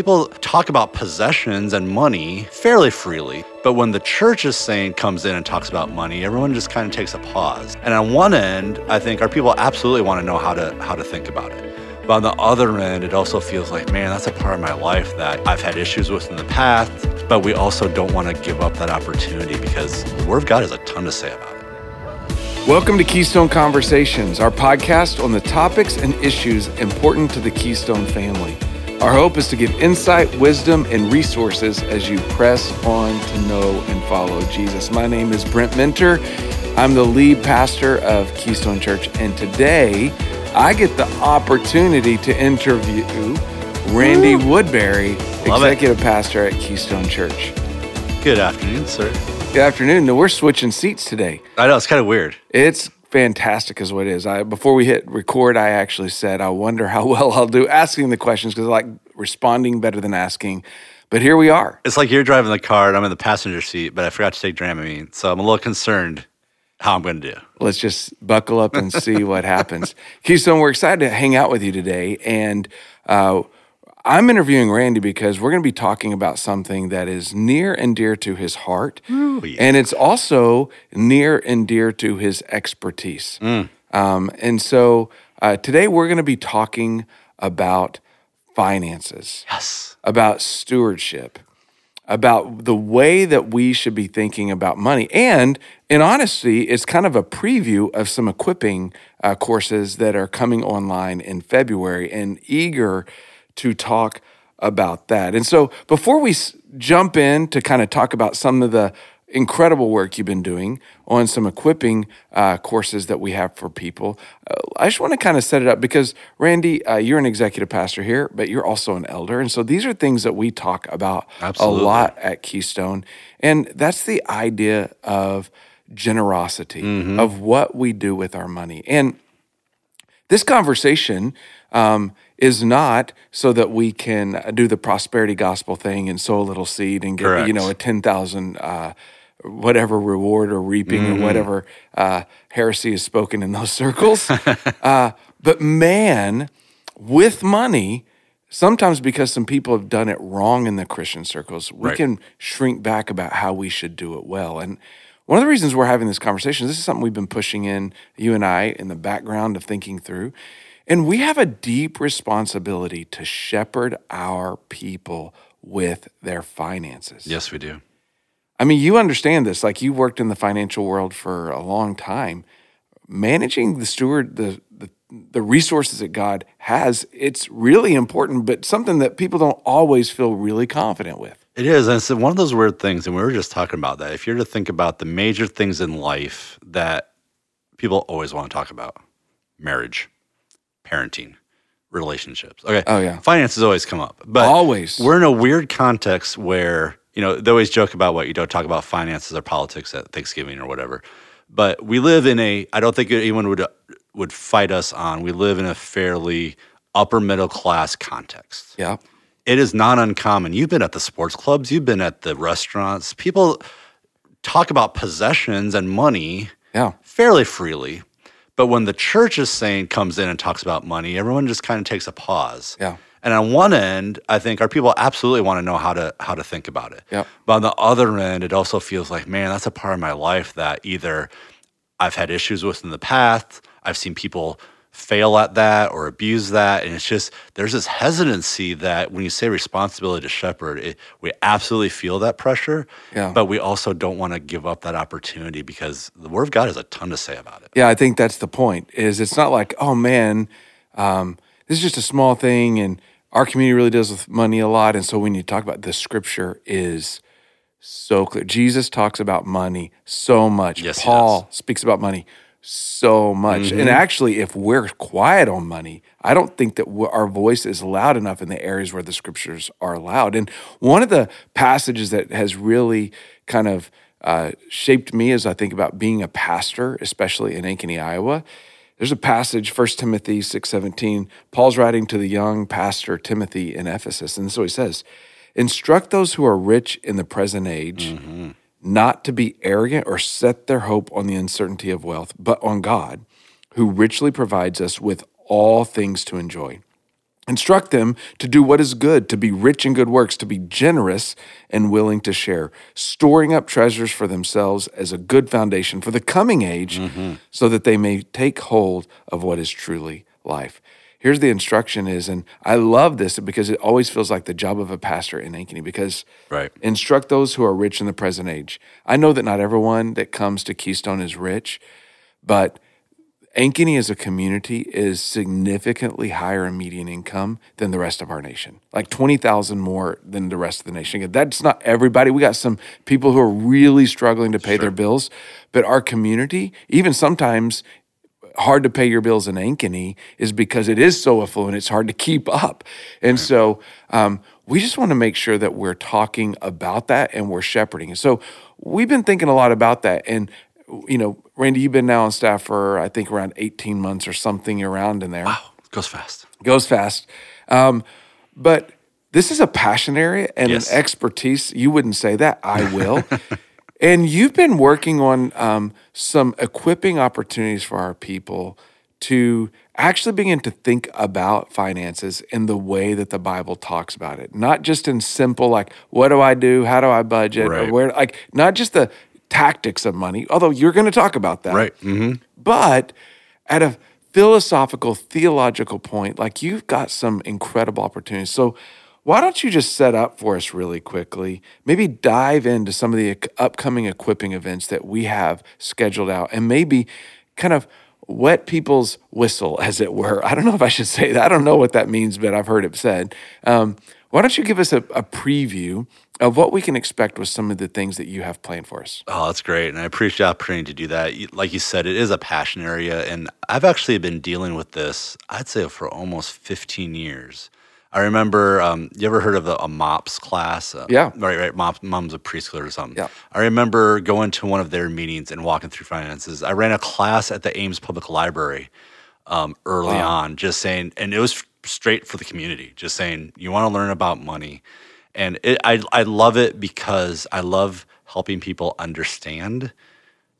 People talk about possessions and money fairly freely, but when the church is saying comes in and talks about money, everyone just kind of takes a pause. And on one end, I think our people absolutely want to know how to how to think about it. But on the other end, it also feels like, man, that's a part of my life that I've had issues with in the past, but we also don't want to give up that opportunity because the Word of God has a ton to say about it. Welcome to Keystone Conversations, our podcast on the topics and issues important to the Keystone family. Our hope is to give insight, wisdom, and resources as you press on to know and follow Jesus. My name is Brent Minter. I'm the lead pastor of Keystone Church, and today I get the opportunity to interview Randy Woodbury, Love it. executive pastor at Keystone Church. Good afternoon, sir. Good afternoon. Now, we're switching seats today. I know it's kind of weird. It's fantastic, is what it is. I before we hit record, I actually said, "I wonder how well I'll do asking the questions because I like responding better than asking." But here we are. It's like you're driving the car and I'm in the passenger seat, but I forgot to take Dramamine. So I'm a little concerned how I'm going to do. Let's just buckle up and see what happens. Keystone, we're excited to hang out with you today, and uh, I'm interviewing Randy because we're going to be talking about something that is near and dear to his heart, yeah. and it's also near and dear to his expertise. Um, and so uh, today we're going to be talking about finances, Yes. about stewardship, about the way that we should be thinking about money. And in honesty, it's kind of a preview of some equipping uh, courses that are coming online in February and eager to talk about that. And so before we s- jump in to kind of talk about some of the incredible work you've been doing on some equipping uh, courses that we have for people. Uh, I just want to kind of set it up because, Randy, uh, you're an executive pastor here, but you're also an elder. And so these are things that we talk about Absolutely. a lot at Keystone. And that's the idea of generosity, of what we do with our money. And this conversation um, is not so that we can do the prosperity gospel thing and sow a little seed and get Correct. you know a ten thousand uh, whatever reward or reaping or whatever uh, heresy is spoken in those circles. uh, but man, with money. Sometimes, because some people have done it wrong in the Christian circles, we Right. can shrink back about how we should do it well. And one of the reasons we're having this conversation, this is something we've been pushing in, you and I, in the background of thinking through. And we have a deep responsibility to shepherd our people with their finances. Yes, we do. I mean, you understand this. Like you worked in the financial world for a long time. Managing the steward, the, the the resources that God has, it's really important, but something that people don't always feel really confident with. It is. And it's one of those weird things. And we were just talking about that. If you're to think about the major things in life that people always want to talk about marriage, parenting, relationships. Okay. Oh, yeah. Finances always come up. But Always. we're in a weird context where, you know, they always joke about what you don't talk about finances or politics at Thanksgiving or whatever. But we live in a, I don't think anyone would would fight us on. We live in a fairly upper middle class context Yeah. it is not uncommon. You've been at the sports clubs, you've been at the restaurants. People talk about possessions and money Yeah. fairly freely. But when the church is saying comes in and talks about money, everyone just kind of takes a pause. Yeah. And on one end, I think our people absolutely want to know how to how to think about it. Yep. But on the other end, it also feels like, man, that's a part of my life that either I've had issues with in the past, I've seen people fail at that or abuse that, and it's just there's this hesitancy that when you say responsibility to shepherd, it, we absolutely feel that pressure, Yeah. but we also don't want to give up that opportunity because the Word of God has a ton to say about it. Yeah, I think that's the point. Is it's not like, oh man, um, this is just a small thing, and our community really deals with money a lot, and so we need to talk about the scripture is so clear. Jesus talks about money so much. Yes, Paul speaks about money so much. And actually, if we're quiet on money, I don't think that our voice is loud enough in the areas where the scriptures are loud. And one of the passages that has really kind of uh, shaped me as I think about being a pastor, especially in Ankeny, Iowa. There's a passage, 1 Timothy 6:17. Paul's writing to the young pastor Timothy in Ephesus, and so he says, "Instruct those who are rich in the present age not to be arrogant or set their hope on the uncertainty of wealth, but on God, who richly provides us with all things to enjoy." Instruct them to do what is good, to be rich in good works, to be generous and willing to share, storing up treasures for themselves as a good foundation for the coming age, mm-hmm. so that they may take hold of what is truly life. Here's the instruction is, and I love this because it always feels like the job of a pastor in Ankeny because Right. instruct those who are rich in the present age. I know that not everyone that comes to Keystone is rich, but Ankeny as a community is significantly higher in median income than the rest of our nation, like 20,000 more than the rest of the nation. That's not everybody. We got some people who are really struggling to pay their bills, but our community, even sometimes hard to pay your bills in Ankeny is because it is so affluent, it's hard to keep up. And so um, we just want to make sure that we're talking about that and we're shepherding. it. So we've been thinking a lot about that. And, you know, Randy, you've been now on staff for, I think, around 18 months or something around in there Wow, goes fast. goes fast. Um, but this is a passion area and Yes. an expertise. You wouldn't say that. I will. and you've been working on um, some equipping opportunities for our people to actually begin to think about finances in the way that the Bible talks about it, not just in simple like, what do I do? How do I budget? Or where, like, not just the tactics of money, although you're going to talk about that Right. hmm but at a philosophical, theological point, like you've got some incredible opportunities. So, why don't you just set up for us really quickly? Maybe dive into some of the upcoming equipping events that we have scheduled out and maybe kind of wet people's whistle, as it were. I don't know if I should say that. I don't know what that means, but I've heard it said. Um, why don't you give us a, a preview of what we can expect with some of the things that you have planned for us? Oh, that's great. And I appreciate the opportunity to do that. Like you said, it is a passion area. And I've actually been dealing with this, I'd say, for almost 15 years. I remember, um, you ever heard of a, a MOPS class? Uh, Yeah. Right, right. MOPS, mom's a preschooler or something. Yeah. I remember going to one of their meetings and walking through finances. I ran a class at the Ames Public Library um, early on, just saying, and it was straight for the community, just saying, you want to learn about money. And it, I, I love it because I love helping people understand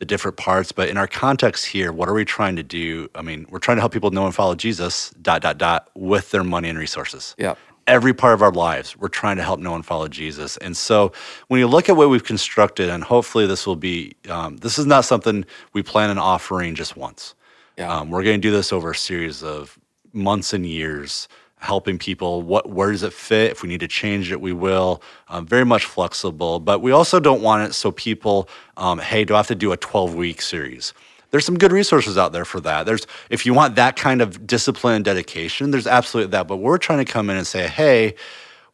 the different parts. But in our context here, what are we trying to do? I mean, we're trying to help people know and follow Jesus, dot, dot, dot, with their money and resources Yeah. every part of our lives we're trying to help know and follow jesus and so when you look at what we've constructed and hopefully this will be um, this is not something we plan on offering just once Yeah. um, we're going to do this over a series of months and years helping people what where does it fit if we need to change it we will um, very much flexible but we also don't want it so people um, hey do i have to do a 12 week series there's some good resources out there for that. There's if you want that kind of discipline and dedication, there's absolutely that. But we're trying to come in and say, hey,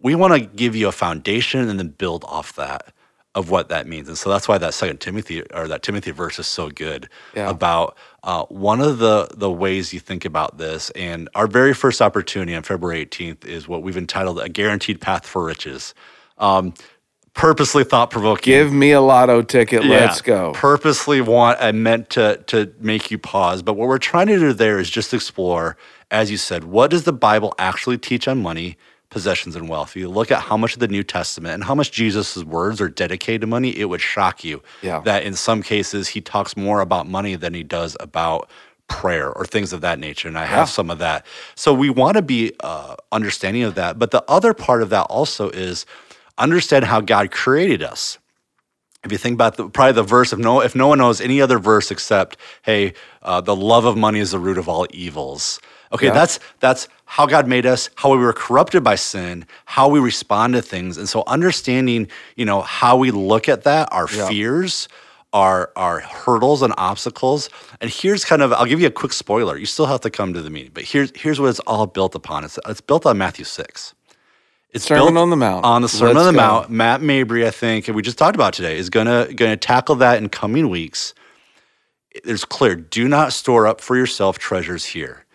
we want to give you a foundation and then build off that of what that means. And so that's why that second Timothy or that Timothy verse is so good Yeah. about uh, one of the the ways you think about this. And our very first opportunity on February 18th is what we've entitled a guaranteed path for riches. Um, purposely thought provoking Give me a lotto ticket. Let's go. Purposely want I meant to to make you pause, but what we're trying to do there is just explore, as you said, what does the Bible actually teach on money, possessions, and wealth? If you look at how much of the New Testament and how much Jesus' words are dedicated to money, it would shock you Yeah. that in some cases he talks more about money than he does about prayer or things of that nature. And I have some of that. So we want to be uh, understanding of that. But the other part of that also is understand how God created us if you think about the, probably the verse if no if no one knows any other verse except hey uh, the love of money is the root of all evils okay Yeah. that's that's how god made us how we were corrupted by sin how we respond to things and so understanding you know how we look at that our Yeah. fears our our hurdles and obstacles and here's kind of i'll give you a quick spoiler you still have to come to the meeting but here's here's what it's all built upon it's, it's built on matthew 6 it's Sermon built on the Mount. On the Sermon Let's on the go. Mount, Matt Mabry, I think, and we just talked about today, is gonna gonna tackle that in coming weeks. It's clear: do not store up for yourself treasures here.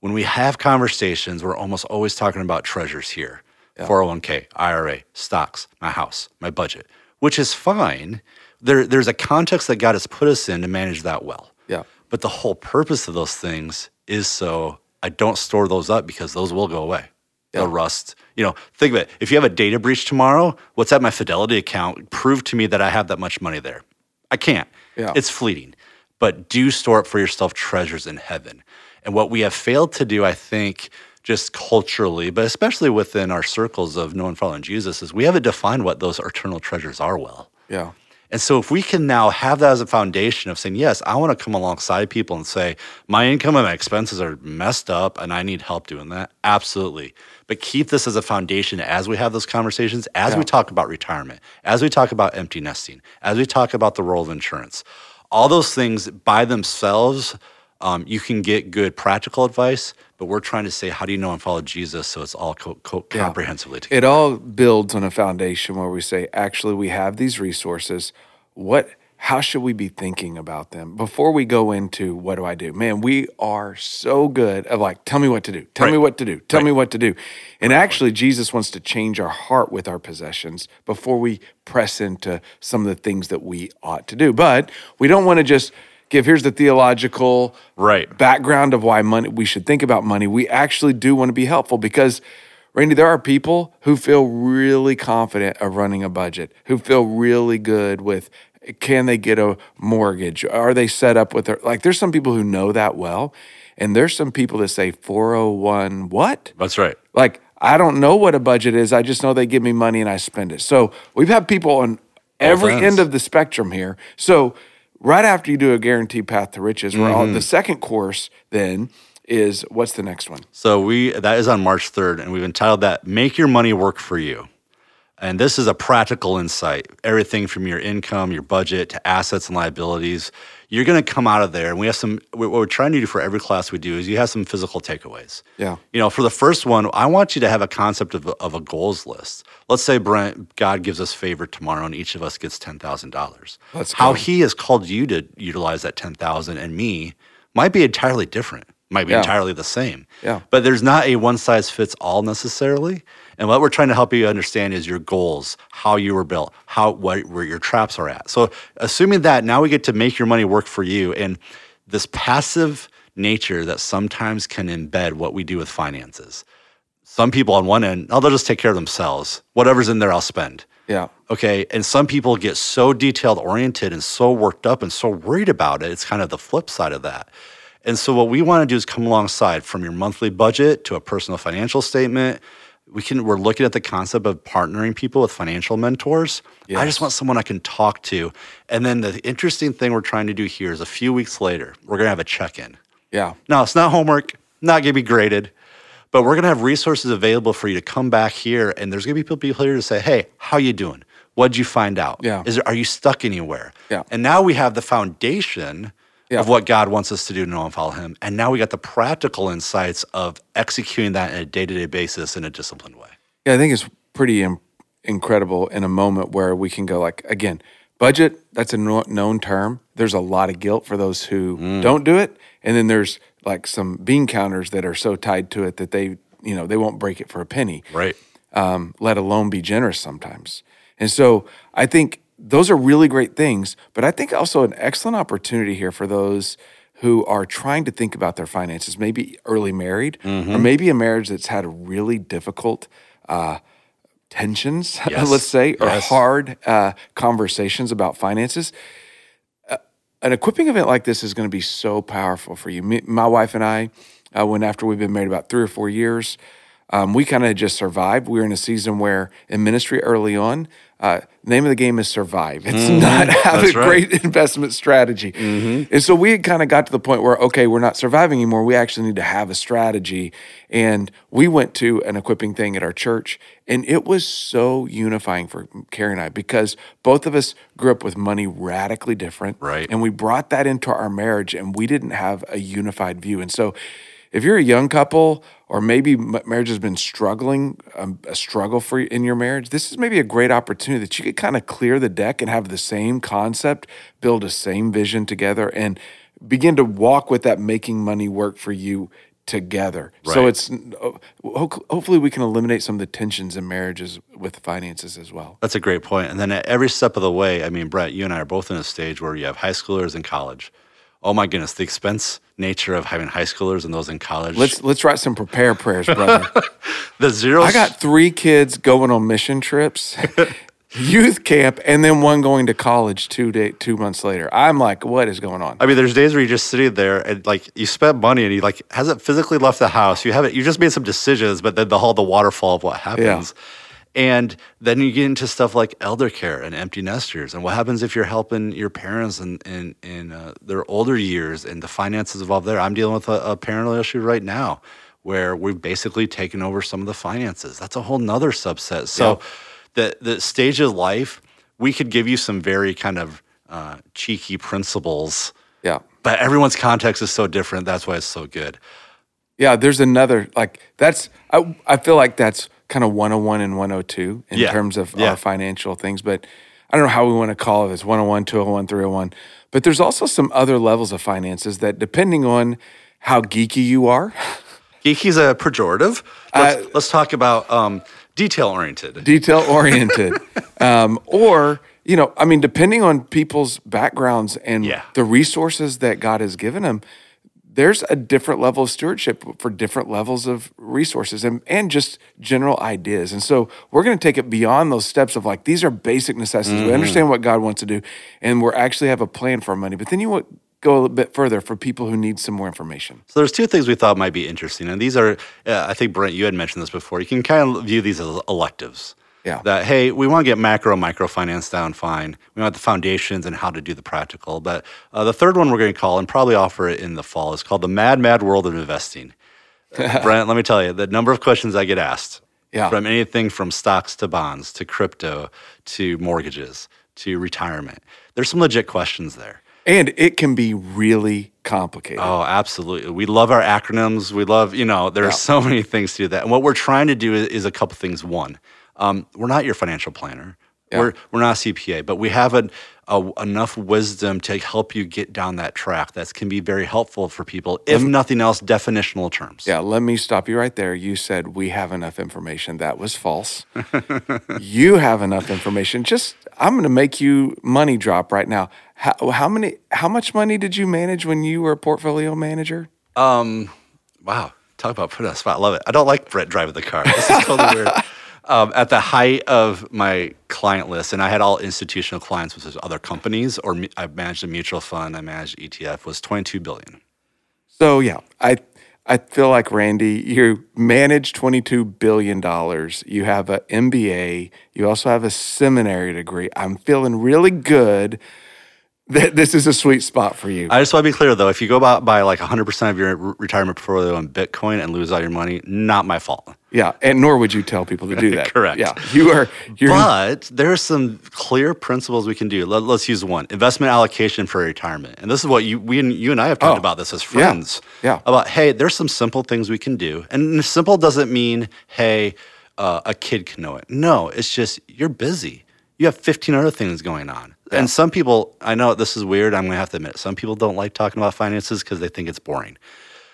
When we have conversations, we're almost always talking about treasures here: 401k, IRA, stocks, my house, my budget, which is fine. There, there's a context that God has put us in to manage that well. Yeah. But the whole purpose of those things is so I don't store those up because those will go away. They'll rust. You know, think of it. If you have a data breach tomorrow, what's at my Fidelity account? Prove to me that I have that much money there. I can't. Yeah. It's fleeting. But do store up for yourself treasures in heaven. And what we have failed to do, I think, just culturally, but especially within our circles of knowing following Jesus, is we haven't defined what those eternal treasures are well. Yeah. And so, if we can now have that as a foundation of saying, yes, I want to come alongside people and say, my income and my expenses are messed up and I need help doing that, absolutely. But keep this as a foundation as we have those conversations, as Yeah. we talk about retirement, as we talk about empty nesting, as we talk about the role of insurance. All those things by themselves, um, you can get good practical advice, but we're trying to say, how do you know and follow Jesus so it's all co- co- Yeah. comprehensively together? It all builds on a foundation where we say, actually, we have these resources. What, how should we be thinking about them before we go into what do I do? Man, we are so good of like, tell me what to do, tell me what to do, tell me what to do. And actually, Jesus wants to change our heart with our possessions before we press into some of the things that we ought to do. But we don't want to just give, here's the theological Right. background of why money we should think about money, we actually do want to be helpful because Randy, there are people who feel really confident of running a budget, who feel really good with can they get a mortgage? Are they set up with their like there's some people who know that well. And there's some people that say 401 what? That's right. Like, I don't know what a budget is. I just know they give me money and I spend it. So we've had people on every end of the spectrum here. So right after you do a guaranteed path to riches, we're Mm-hmm. on the second course then is what's the next one? So we that is on March 3rd, and we've entitled that "Make Your Money Work for You." And this is a practical insight. Everything from your income, your budget, to assets and liabilities. You're going to come out of there, and we have some. What we're trying to do for every class we do is you have some physical takeaways. Yeah. You know, for the first one, I want you to have a concept of a, of a goals list. Let's say Brent, God gives us favor tomorrow, and each of us gets ten thousand dollars. Let's How go. He has called you to utilize that ten thousand, and me might be entirely different. Might be Yeah. entirely the same. Yeah. But there's not a one size fits all necessarily. And what we're trying to help you understand is your goals, how you were built, how what where your traps are at. So assuming that now we get to make your money work for you and this passive nature that sometimes can embed what we do with finances. Some people on one end, oh, they'll just take care of themselves. Whatever's in there, I'll spend. Yeah. Okay. And some people get so detailed oriented and so worked up and so worried about it. It's kind of the flip side of that. And so what we want to do is come alongside from your monthly budget to a personal financial statement. We can we're looking at the concept of partnering people with financial mentors. I just want someone I can talk to. And then the interesting thing we're trying to do here is a few weeks later, we're gonna have a check-in. Yeah. Now, it's not homework, not gonna be graded, but we're gonna have resources available for you to come back here, and there's gonna be people here to say, "Hey, how you doing? What'd you find out? Yeah. is there, are you stuck anywhere? Yeah. And now we have the foundation Yeah. of what God wants us to do to know and follow Him, and now we got the practical insights of executing that in a day-to-day basis in a disciplined way. Yeah, I think it's pretty Im- incredible in a moment where we can go like again, budget. That's a kno- known term. There's a lot of guilt for those who Mm. don't do it, and then there's like some bean counters that are so tied to it that they, you know, they won't break it for a penny. Right. um, let alone be generous sometimes. And so I think those are really great things, but I think also an excellent opportunity here for those who are trying to think about their finances, maybe early married, or maybe a marriage that's had really difficult uh, tensions, Yes. let's say, or Yes. hard uh, conversations about finances. Uh, an equipping event like this is going to be so powerful for you. Me, my wife and I, uh, when after we've been married about three or four years, um, we kind of just survived. We were in a season where in ministry early on, uh, name of the game is survive. It's not have That's a right. great investment strategy. And so we had kind of got to the point where, okay, we're not surviving anymore. We actually need to have a strategy. And we went to an equipping thing at our church, and it was so unifying for Carrie and I because both of us grew up with money radically different. Right. And we brought that into our marriage, and we didn't have a unified view. And so if you're a young couple or maybe marriage has been struggling um, a struggle for you in your marriage this is maybe a great opportunity that you could kind of clear the deck and have the same concept build a same vision together and begin to walk with that making money work for you together so it's hopefully we can eliminate some of the tensions in marriages with finances as well That's a great point. And then at every step of the way, I mean, Brent, you and I are both in a stage where you have high schoolers in college. Oh my goodness, the expense nature of having high schoolers and those in college. let's let's write some prepare prayers brother the zero. I got three kids going on mission trips, youth camp, and then one going to college two day, two months later. I'm like, what is going on? I mean, there's days where you're just sitting there and like you spent money and you like hasn't physically left the house. You haven't. You just made some decisions, but then the whole the waterfall of what happens. And then you get into stuff like elder care and empty nesters, and what happens if you're helping your parents in in, in uh, their older years and the finances involved there. I'm dealing with a, a parental issue right now where we've basically taken over some of the finances. That's a whole nother subset. So, Yeah. the the stage of life, we could give you some very kind of uh, cheeky principles Yeah. but everyone's context is so different. That's why it's so good. Yeah, there's another like that's I I feel like that's kind of 101 and 102 in Yeah, terms of yeah. our financial things, but I don't know how we want to call it. It's 101, 201, 301. But there's also some other levels of finances that depending on how geeky you are, Geeky's a pejorative. Let's, let's talk about um, detail oriented. detail oriented, um, or you know, I mean, depending on people's backgrounds and Yeah. the resources that God has given them, there's a different level of stewardship for different levels of resources and, and just general ideas. And so we're going to take it beyond those steps of like, these are basic necessities. We understand what God wants to do, and we're actually have a plan for our money. But then you want go a little bit further for people who need some more information. So there's two things we thought might be interesting, and these are, uh, I think Brent, you had mentioned this before. You can kind of view these as electives. Yeah. That hey, we want to get macro, microfinance down fine. We want the foundations and how to do the practical. But uh, the third one we're going to call and probably offer it in the fall is called the Mad Mad World of Investing. Brent, let me tell you, the number of questions I get asked Yeah. from anything from stocks to bonds to crypto to mortgages to retirement. There's some legit questions there. And it can be really complicated. Oh, absolutely. We love our acronyms. We love, you know, there are so many things to do that. And what we're trying to do is, is a couple things. One, um, we're not your financial planner. We're, we're not a CPA, but we have an, a, enough wisdom to help you get down that track that can be very helpful for people, if nothing else, definitional terms. Yeah, let me stop you right there. You said we have enough information. That was false. you have enough information. Just I'm going to make you money drop right now. How, how many? How much money did you manage when you were a portfolio manager? Um, wow. Talk about putting on a spot. I love it. I don't like Brent driving the car. This is totally weird. Um, at the height of my client list, and I had all institutional clients, which is other companies, or I managed a mutual fund, I managed ETF, was 22 billion. So yeah, I I feel like Randy, you manage twenty two billion dollars. You have an MBA. You also have a seminary degree. I'm feeling really good that this is a sweet spot for you. I just want to be clear though, if you go about buy like 100% of your retirement portfolio in Bitcoin and lose all your money, not my fault. Yeah, and nor would you tell people to do that. Correct. Yeah, you are. You're But there are some clear principles we can do. Let, us use one: investment allocation for retirement. And this is what you, we, and you and I have talked Oh, about this as friends. yeah. About hey, there's some simple things we can do, and simple doesn't mean hey, uh, a kid can know it. No, it's just you're busy. You have 15 other things going on. And some people, I know this is weird. I'm going to have to admit, some people don't like talking about finances because they think it's boring.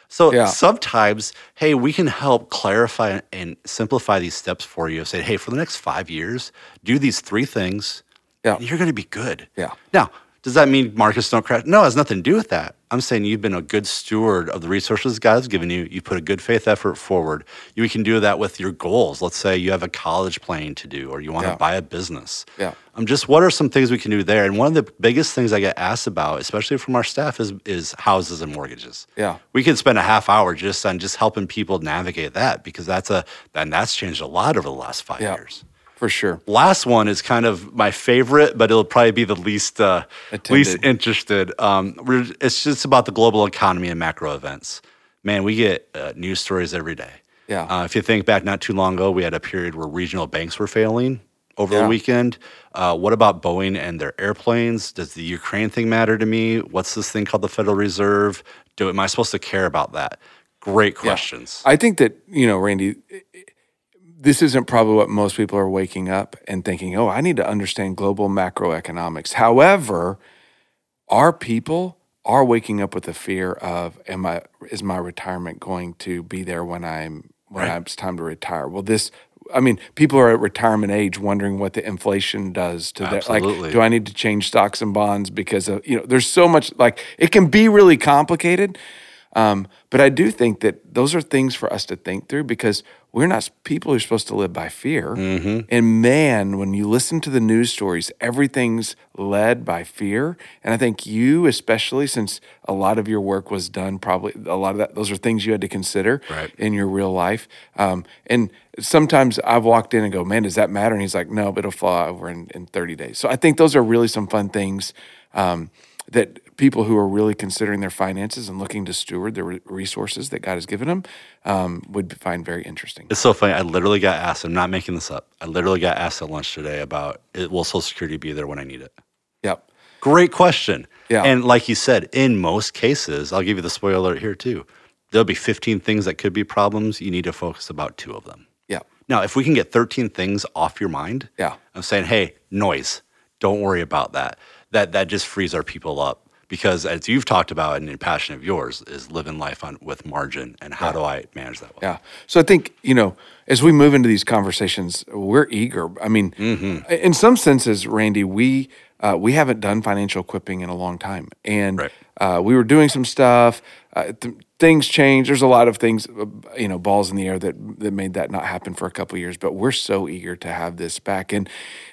So Yeah. sometimes, hey, we can help clarify and simplify these steps for you. Say, hey, for the next five years, do these three things. Yeah. and you're going to be good. Yeah. Now, does that mean markets don't crash? No, it has nothing to do with that. I'm saying you've been a good steward of the resources God's given you. You put a good faith effort forward. You can do that with your goals. Let's say you have a college plan to do, or you want Yeah. to buy a business. Yeah. Um, just what are some things we can do there? And one of the biggest things I get asked about, especially from our staff, is is houses and mortgages Yeah. we could spend a half hour just on just helping people navigate that because that's a and that's changed a lot over the last five Yeah. years. For sure. Last one is kind of my favorite, but it'll probably be the least uh, least interested. Um, we're, it's just about the global economy and macro events. Man, we get uh, news stories every day. Yeah. Uh, if you think back, not too long ago, we had a period where regional banks were failing over Yeah. the weekend. Uh, what about Boeing and their airplanes? Does the Ukraine thing matter to me? What's this thing called the Federal Reserve? Do am I supposed to care about that? Great questions. I think that you know, Randy. This isn't probably what most people are waking up and thinking. Oh, I need to understand global macroeconomics. However, our people are waking up with the fear of, "Am I? Is my retirement going to be there when I'm when Right. it's time to retire?" Well, this. I mean, people are at retirement age wondering what the inflation does to their like. Absolutely. Do I need to change stocks and bonds because of you know? There's so much like it can be really complicated. Um, but I do think that those are things for us to think through because we're not people who are supposed to live by fear. And man, when you listen to the news stories, everything's led by fear. And I think you, especially since a lot of your work was done, probably a lot of that, those are things you had to consider Right. in your real life. Um, and sometimes I've walked in and go, man, does that matter? And he's like, no, but it'll fly over in, in 30 days. So I think those are really some fun things um, that people who are really considering their finances and looking to steward the resources that God has given them um, would find very interesting. It's so funny. I literally got asked. I'm not making this up. I literally got asked at lunch today about it, will Social Security be there when I need it? Yep. Great question. Yeah. And like you said, in most cases, I'll give you the spoiler alert here too. There'll be 15 things that could be problems. You need to focus about two of them. Yeah. Now, if we can get 13 things off your mind, Yeah. I'm saying, hey, noise. Don't worry about that. That that just frees our people up because as you've talked about and a passion of yours is living life on with margin and how do I manage that well? Yeah. So I think, you know, as we move into these conversations, we're eager. I mean, mm-hmm. in some senses, Randy, we uh, we haven't done financial equipping in a long time. And Right. uh, we were doing some stuff. Uh, th- things changed. There's a lot of things, uh, you know, balls in the air that that made that not happen for a couple of years. But we're so eager to have this back, and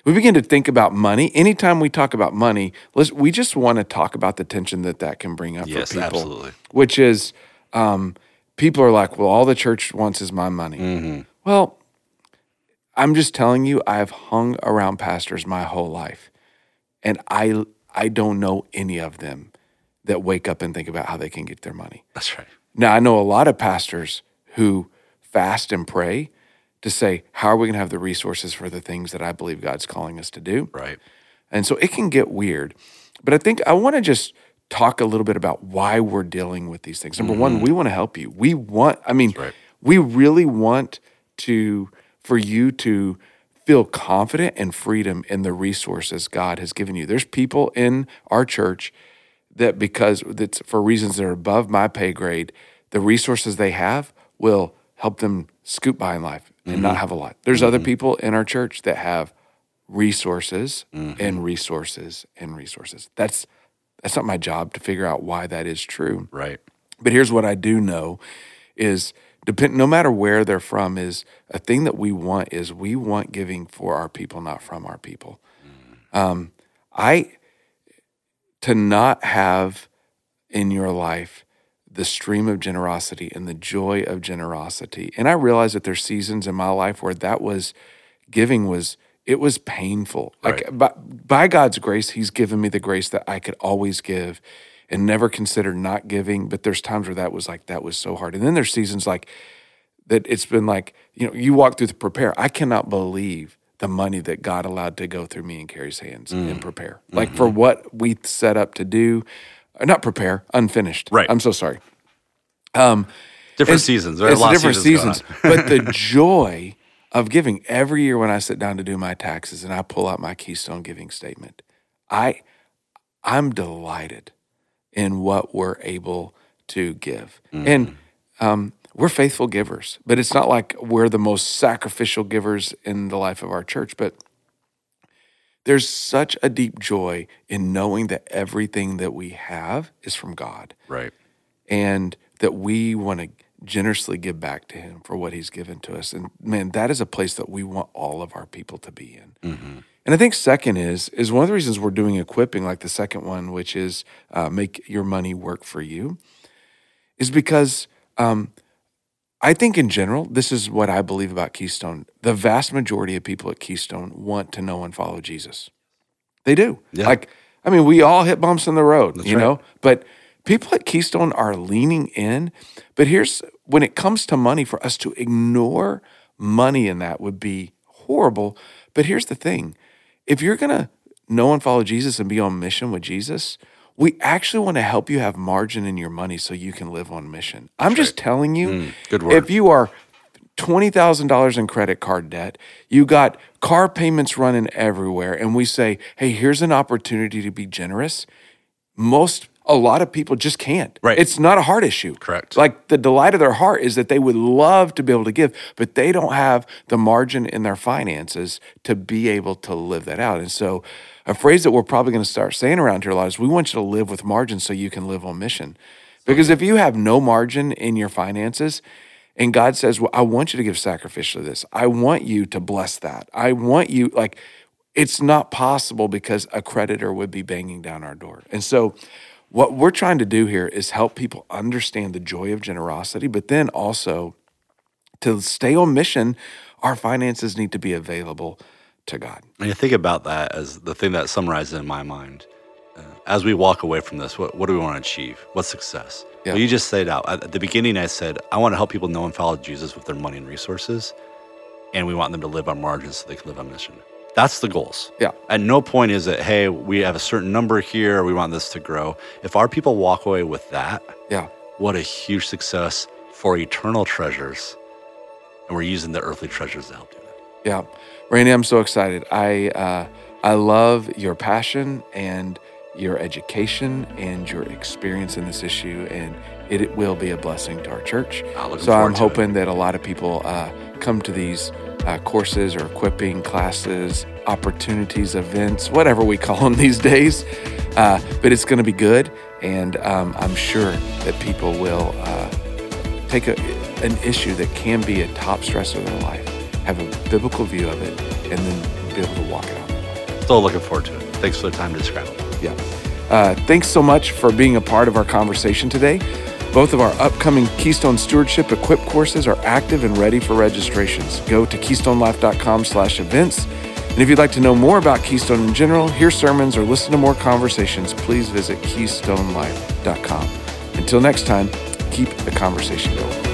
we begin to think about money. Anytime we talk about money, let's we just want to talk about the tension that that can bring up Yes, for people. absolutely. Which is, um, people are like, "Well, all the church wants is my money." Mm-hmm. Well, I'm just telling you, I've hung around pastors my whole life, and I I don't know any of them that wake up and think about how they can get their money. That's right. Now, I know a lot of pastors who fast and pray to say, how are we going to have the resources for the things that I believe God's calling us to do? Right. And so it can get weird. But I think I want to just talk a little bit about why we're dealing with these things. Number one, mm-hmm. we want to help you. We want, I mean, right. we really want to, for you to feel confident and freedom in the resources God has given you. There's people in our church that because that's for reasons that are above my pay grade, the resources they have will help them scoot by in life and not mm-hmm. have a lot. There's other mm-hmm. people in our church that have resources mm-hmm. and resources and resources. That's that's not my job to figure out why that is true. Right. But here's what I do know is depend no matter where they're from is a thing that we want is we want giving for our people, not from our people. Um, I to not have in your life the stream of generosity and the joy of generosity. And I realize that there's seasons in my life where that was giving was it was painful. Like by, by God's grace, He's given me the grace that I could always give and never consider not giving. But there's times where that was like that was so hard. And then there's seasons like that it's been like, you know, you walk through the prepare. I cannot believe the money that God allowed to go through me and Carrie's hands and mm. prepare. Mm-hmm. Like for what we set up to do, uh, not prepare, unfinished. Right. I'm so sorry. Um, Different seasons. There are it's different seasons. seasons. but the joy of giving every year when I sit down to do my taxes and I pull out my Keystone giving statement, I I'm delighted in what we're able to give. And um, we're faithful givers, but it's not like we're the most sacrificial givers in the life of our church. But there's such a deep joy in knowing that everything that we have is from God Right. and that we want to generously give back to him for what he's given to us and man that is a place that we want all of our people to be in and i think second is is one of the reasons we're doing equipping like the second one which is uh, make your money work for you is because um, I think in general, this is what I believe about Keystone. The vast majority of people at Keystone want to know and follow Jesus. They do. Yeah. Like, I mean, we all hit bumps in the road, you right. know, but people at Keystone are leaning in. But here's when it comes to money, for us to ignore money in that would be horrible. But here's the thing if you're going to know and follow Jesus and be on mission with Jesus, we actually want to help you have margin in your money so you can live on mission. I'm just telling you, mm, good word. if you are $20,000 in credit card debt, you got car payments running everywhere, and we say, hey, here's an opportunity to be generous, most, a lot of people just can't. Right. It's not a heart issue. Correct. Like the delight of their heart is that they would love to be able to give, but they don't have the margin in their finances to be able to live that out. And so, a phrase that we're probably going to start saying around here a lot is we want you to live with margin so you can live on mission. Because if you have no margin in your finances, and God says, Well, I want you to give sacrificially this, I want you to bless that. I want you, like, it's not possible because a creditor would be banging down our door. And so, what we're trying to do here is help people understand the joy of generosity, but then also to stay on mission, our finances need to be available to God. And you think about that as the thing that summarizes in my mind. Uh, as we walk away from this, what, what do we want to achieve? What's success? Yeah. Well, you just said out at the beginning. I said I want to help people know and follow Jesus with their money and resources, and we want them to live on margins so they can live on mission. That's the goals. Yeah. At no point is it, hey, we have a certain number here. We want this to grow. If our people walk away with that, Yeah. what a huge success for eternal treasures. And we're using the earthly treasures to help do that. Yeah, Randy, I'm so excited. I uh, I love your passion and your education and your experience in this issue, and it, it will be a blessing to our church. So I'm to it. hoping that a lot of people uh, come to these uh, courses or equipping classes, opportunities, events, whatever we call them these days. Uh, but it's going to be good, and um, I'm sure that people will uh, take a, an issue that can be a top stressor in their life, have a biblical view of it, and then be able to walk it out. Still looking forward to it. Thanks for the time to describe it. Yeah. Uh, thanks so much for being a part of our conversation today. Both of our upcoming Keystone Stewardship Equip courses are active and ready for registrations. Go to keystonelife.com slash events. And if you'd like to know more about Keystone in general, hear sermons, or listen to more conversations, please visit keystonelife.com. Until next time, keep the conversation going.